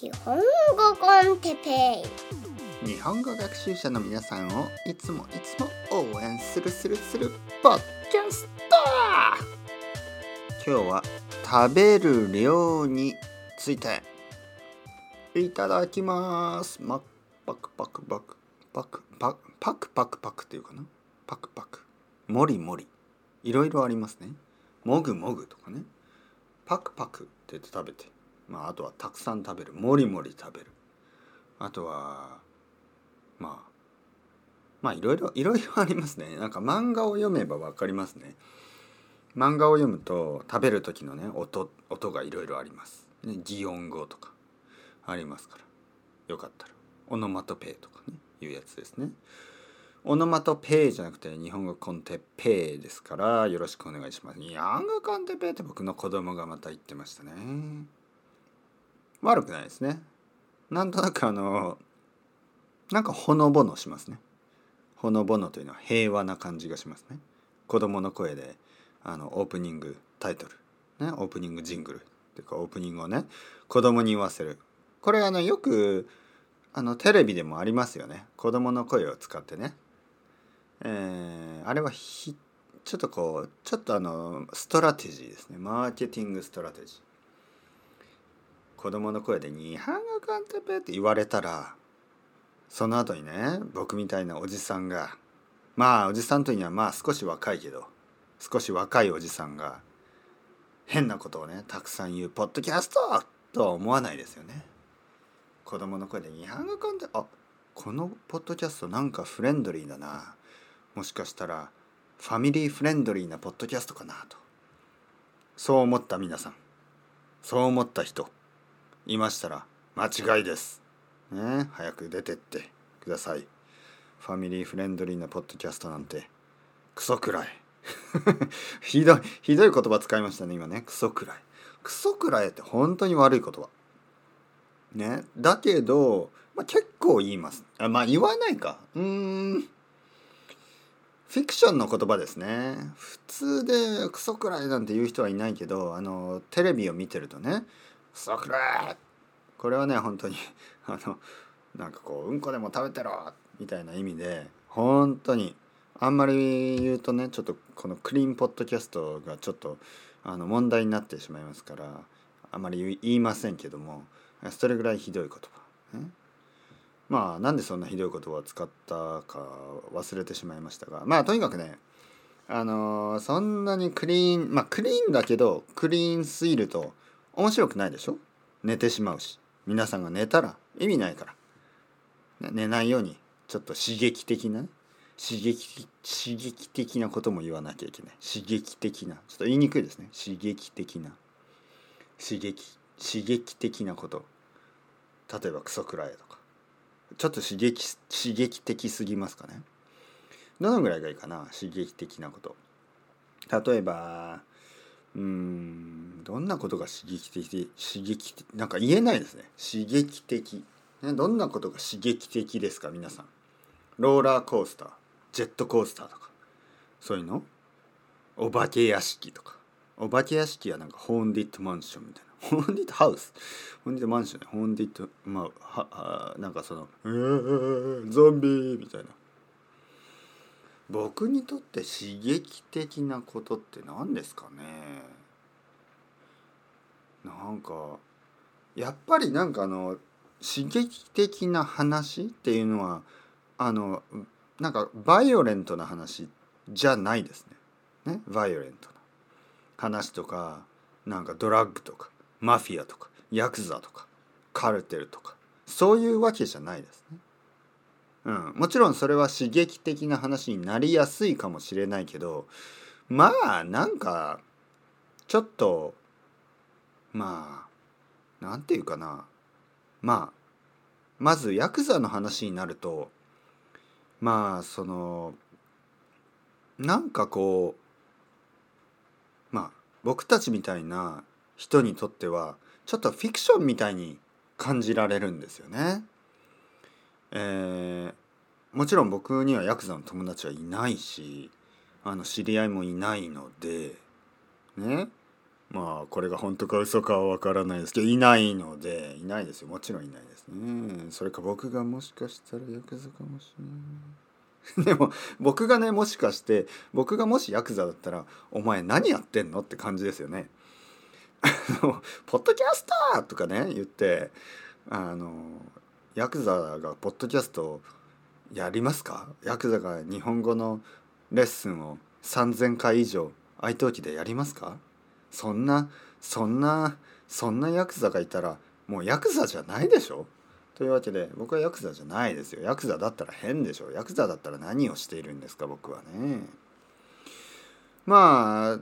日本語コンテペイ。日本語学習者の皆さんをいつもいつも応援するするするポッキャスト。今日は食べる量についていただきます。マッパクパクパクパクパクパクパクパクっていうかな。パクパク。もりもり。いろいろありますね。もぐもぐとかね。パクパクって言って食べて。まああとはたくさん食べる。もりもり食べる。あとはまあまあいろいろいろいろありますね。なんか漫画を読めば分かりますね。漫画を読むと食べる時のね音音がいろいろあります、ね、擬音語とかありますから。よかったら。オノマトペとかねいうやつですね。オノマトペイじゃなくて日本語コンテペイですからよろしくお願いします。日本語コンテペイって僕の子供がまた言ってましたね。悪くないですね。なんとなくあのなんかほのぼのしますね。ほのぼのというのは平和な感じがしますね。子供の声であのオープニングタイトル、ね、オープニングジングルっていうかオープニングをね子供に言わせる。これあのよくあのテレビでもありますよね。子供の声を使ってねえー、あれはちょっとこうちょっとあの strategy ですね marketing strategy子供の声で「日本語コンテペ」って言われたらその後にね僕みたいなおじさんがまあおじさんというにはまあ少し若いけど少し若いおじさんが変なことをねたくさん言うポッドキャストとは思わないですよね。子供の声で「日本語コンテあこのポッドキャストなんかフレンドリーだな。もしかしたらファミリーフレンドリーなポッドキャストかなと。そう思った皆さん。そう思った人。いましたら間違いです。ね早く出てってください。ファミリーフレンドリーなポッドキャストなんてクソくらい。ひどいひどい言葉使いましたね今ね。クソくらい。クソくらいって本当に悪い言葉。ねだけど、まあ、結構言います。あまあ言わないか。うーん。フィクションの言葉ですね。普通でクソくらいなんて言う人はいないけどあのテレビを見てるとねクソくらいこれはね本当に あのなんかこううんこでも食べてろみたいな意味で本当にあんまり言うとねちょっとこのクリーンポッドキャストがちょっとあの問題になってしまいますからあまり言いませんけどもそれぐらいひどい言葉、まあなんでそんなひどい言葉を使ったか忘れてしまいましたがまあとにかくねあのー、そんなにクリーンまあクリーンだけどクリーンすぎると面白くないでしょ？寝てしまうし。皆さんが寝たら意味ないから、寝ないようにちょっと刺激的な刺激刺激的なことも言わなきゃいけない。刺激的な。ちょっと言いにくいですね。刺激的な。刺激刺激的なこと。例えばクソくらいとか。ちょっと刺激刺激的すぎますかね。どのぐらいがいいかな？刺激的なこと。例えばうん。どんなことが刺激的刺激的なんか言えないですね。刺激的、ね、どんなことが刺激的ですか皆さん。ローラーコースター。ジェットコースターとか。そういうの？お化け屋敷とか。お化け屋敷はなんかホーンディットマンションみたいな。ホーンディットハウス？ホーンディットマンションホーンディットまあはなんかその「ゾンビ!」みたいな。僕にとって刺激的なことって何ですかね？なんかやっぱりなんかあの刺激的な話っていうのはあのなんかバイオレントな話じゃないですね。ね？バイオレントな話とかなんかドラッグとかマフィアとかヤクザとかカルテルとかそういうわけじゃないですね。うん、もちろんそれは刺激的な話になりやすいかもしれないけどまあなんかちょっとまあなんていうかなまあまずヤクザの話になるとまあそのなんかこうまあ僕たちみたいな人にとってはちょっとフィクションみたいに感じられるんですよね。えー、もちろん僕にはヤクザの友達はいないしあの知り合いもいないのでねまあこれが本当か嘘かは分からないですけどいないのでいないですよもちろんいないですねそれか僕がもしかしたらヤクザかもしれない でも僕がねもしかして僕がもしヤクザだったら「お前何やってんの?」って感じですよね。ポッドキャスターとかね言ってあのヤクザがポッドキャストやりますか？ヤクザが日本語のレッスンを3,000回以上愛登記でやりますか？そんなそんなそんなヤクザがいたらもうヤクザじゃないでしょ？というわけで僕はヤクザじゃないですよ。ヤクザだったら変でしょ。ヤクザだったら何をしているんですか？僕はね。まあ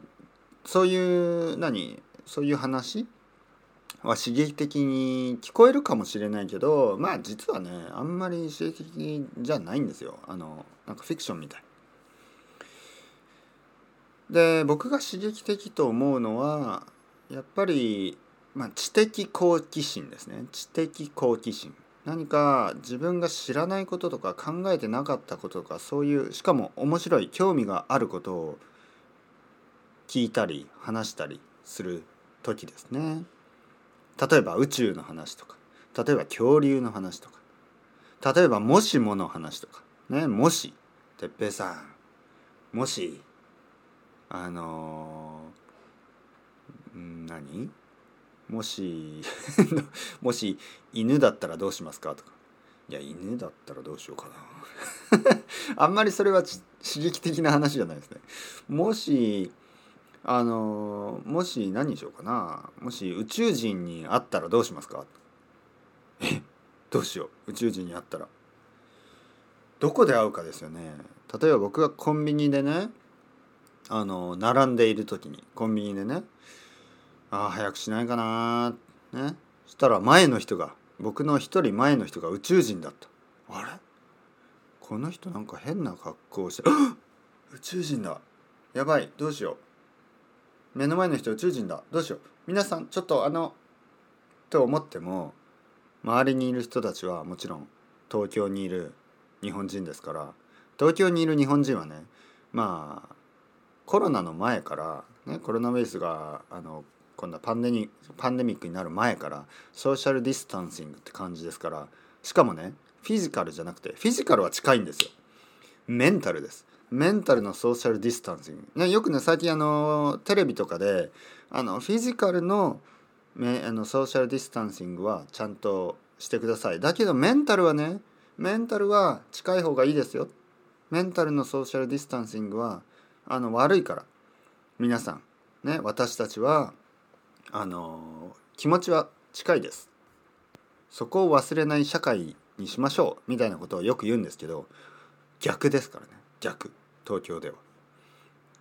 そういう何？そういう話？は刺激的に聞こえるかもしれないけどまあ実はねあんまり刺激的じゃないんですよ。あのなんかフィクションみたい。で僕が刺激的と思うのはやっぱり、まあ、知的好奇心ですね。知的好奇心。何か自分が知らないこととか考えてなかったこととかそういうしかも面白い興味があることを聞いたり話したりする時ですね。例えば宇宙の話とか。例えば恐竜の話とか。例えばもしもの話とか。ねもし哲平さんもしあのー、何？もし もし犬だったらどうしますかとか。いや犬だったらどうしようかな。あんまりそれは刺激的な話じゃないですね。もしあのもし何にしようかな。もし宇宙人に会ったらどうしますか？えどうしよう。宇宙人に会ったら。どこで会うかですよね。例えば僕がコンビニでねあの並んでいる時にコンビニでねああ早くしないかなね。したら前の人が僕の一人前の人が宇宙人だった。あれ？この人なんか変な格好をして宇宙人だ。やばい。どうしよう。目の前の人宇宙人だ。どうしよう。皆さんちょっとあのと思っても周りにいる人たちはもちろん東京にいる日本人ですから東京にいる日本人はねまあコロナの前から、ね、コロナウイルスがあの今度はパンデミパンデミックになる前からソーシャルディスタンシングって感じですからしかもねフィジカルじゃなくてフィジカルは近いんですよ。メンタルです。メンタルのソーシャルディスタンシング、ね、よくね最近あのテレビとかであのフィジカルのめあのソーシャルディスタンシングはちゃんとしてください。だけどメンタルはねメンタルは近い方がいいですよ。メンタルのソーシャルディスタンシングはあの悪いから。皆さん。ね私たちはあの気持ちは近いです。そこを忘れない社会にしましょう。みたいなことをよく言うんですけど逆ですからね。逆。東京では。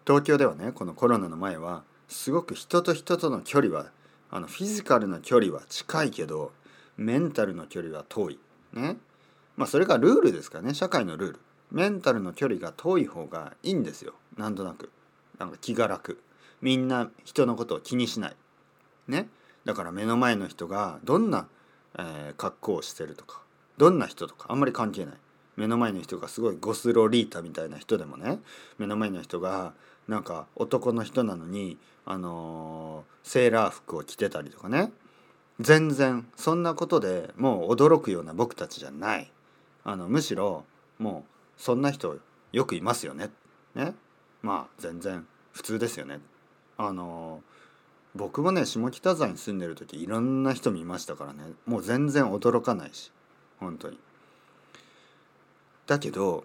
東京ではねこのコロナの前はすごく人と人との距離はあのフィジカルの距離は近いけどメンタルの距離は遠い。ね。まあそれがルールですからね。社会のルール。メンタルの距離が遠い方がいいんですよ。なんとなく。なんか気が楽。みんな人のことを気にしない。ね？だから目の前の人がどんな、えー、格好をしてるとかどんな人とかあんまり関係ない。目の前の人がすごいゴスロリータみたいな人でもね目の前の人がなんか男の人なのにあのー、セーラー服を着てたりとかね。全然そんなことでもう驚くような僕たちじゃない。あのむしろもうそんな人よくいますよね。ね？まあ全然普通ですよね。あの僕もね下北沢に住んでる時いろんな人見ましたからね。もう全然驚かないし。本当に。だけど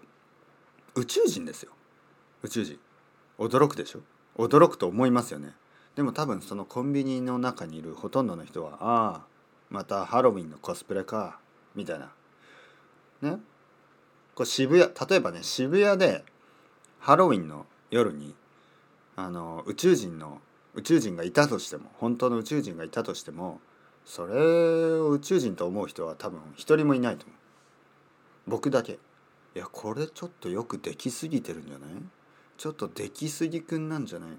宇宙人ですよ。宇宙人。驚くでしょ？驚くと思いますよね。でも多分そのコンビニの中にいるほとんどの人はああまたハロウィンのコスプレかみたいな。ね？こう渋谷例えばね渋谷でハロウィンの夜にあの宇宙人の宇宙人がいたとしても本当の宇宙人がいたとしてもそれを宇宙人と思う人は多分一人もいないと思う。僕だけ。いやこれちょっとよくできすぎてるんじゃない？ちょっとできすぎくんなんじゃないの？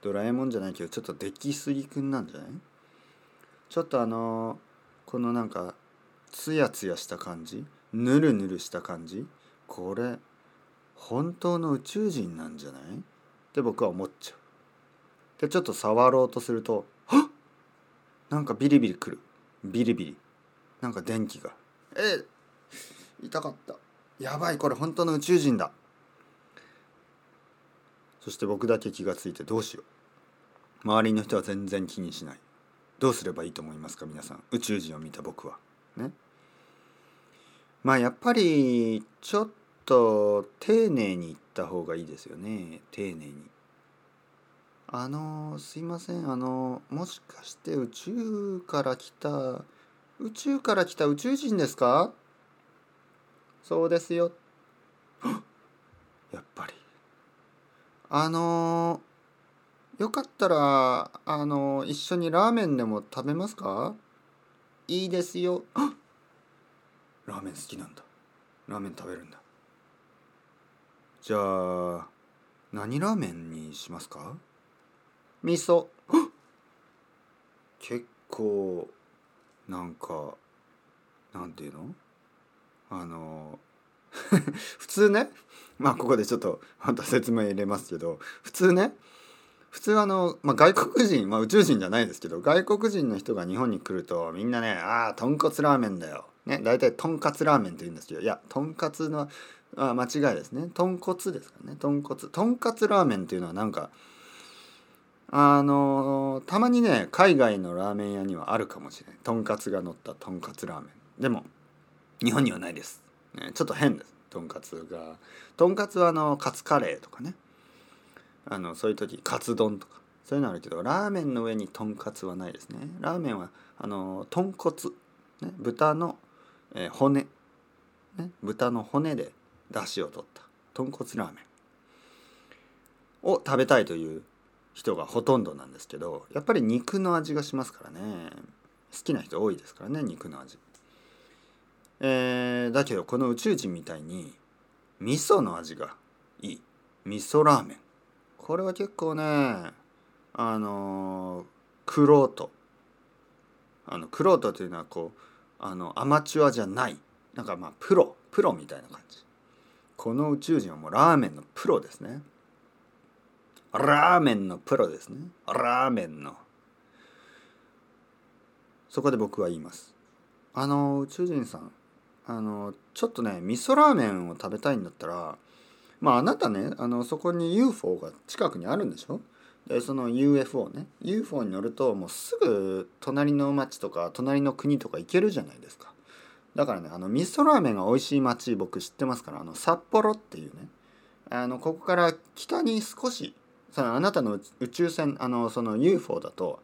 ドラえもんじゃないけどちょっとできすぎくんなんじゃない？ちょっとあのこのなんかツヤツヤした感じ？ぬるぬるした感じ？これ本当の宇宙人なんじゃない？って僕は思っちゃう。でちょっと触ろうとするとはっ！なんかビリビリくる。ビリビリ。なんか電気が。え痛かった。やばいこれ本当の宇宙人だ。そして僕だけ気がついてどうしよう。周りの人は全然気にしない。どうすればいいと思いますか皆さん？宇宙人を見た僕は。ね？まあやっぱりちょっと丁寧に言った方がいいですよね。丁寧に。あのすいません。あのもしかして宇宙から来た宇宙から来た宇宙人ですか？そうですよ。やっぱり。あのよかったらあの一緒にラーメンでも食べますか？いいですよ。ラーメン好きなんだ。ラーメン食べるんだ。じゃあ何ラーメンにしますか？味噌。結構なんかなんていうの？あの 普通ね？まあここでちょっとまた説明入れますけど普通ね？普通あの、まあ、外国人、まあ、宇宙人じゃないですけど外国人の人が日本に来るとみんなね「ああ豚骨ラーメンだよ」ね大体とんかつラーメンって言うんですけどいやとんかつのあ間違いですね。豚骨ですからね。豚骨とんかつラーメンっていうのはなんかあのたまにね海外のラーメン屋にはあるかもしれない。とんかつが乗ったとんかつラーメン。でも日本にはないです、ね、ちょっと変です。とんかつが。とんかつはあのカツカレーとかね。あのそういう時カツ丼とか。そういうのあるけどラーメンの上にとんかつはないですね。ラーメンはあの豚骨、ね、豚の、えー、骨、ね、豚の骨で出汁を取った。豚骨ラーメン。を食べたいという人がほとんどなんですけどやっぱり肉の味がしますからね。好きな人多いですからね肉の味。えー、だけどこの宇宙人みたいに味噌の味がいい。味噌ラーメン。これは結構ねあのクロート。あのクロートというのはこうあのアマチュアじゃないなんかまあプロプロみたいな感じ。この宇宙人はもうラーメンのプロですね。ラーメンのプロですね。ラーメンの。そこで僕は言います。あの宇宙人さんあのちょっとね味噌ラーメンを食べたいんだったらまああなたねあのそこに UFO が近くにあるんでしょ？でその UFO ね。UFO に乗るともうすぐ隣の町とか隣の国とか行けるじゃないですか。だからねあの味噌ラーメンが美味しい町僕知ってますからあの札幌っていうね。あのここから北に少しそのあなたの宇宙船あのその UFO だと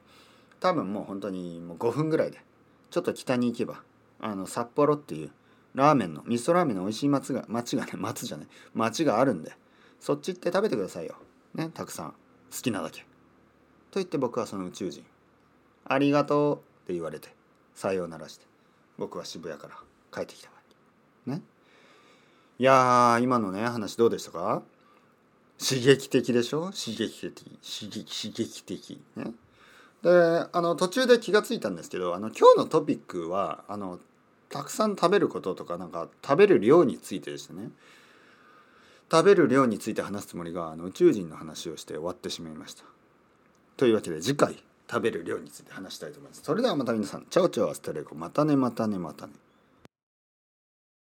多分もう本当にもう5分ぐらいでちょっと北に行けばあの札幌っていうラーメンの味噌ラーメンの美味しい町が町がね町じゃない町があるんでそっち行って食べてくださいよ。ねたくさん。好きなだけ。と言って僕はその宇宙人「ありがとう」って言われてさようならして僕は渋谷から帰ってきたわけ。ね？いや今のね話どうでしたか？刺激的でしょ？刺激的刺激刺激的。ね？であの途中で気がついたんですけどあの今日のトピックはあのたくさん食べることとかなんか食べる量についてでしたね。食べる量について話すつもりがあの宇宙人の話をして終わってしまいました。というわけで次回食べる量について話したいと思います。それではまた皆さんチャオチャオ Hasta luego。またねまたねまたね。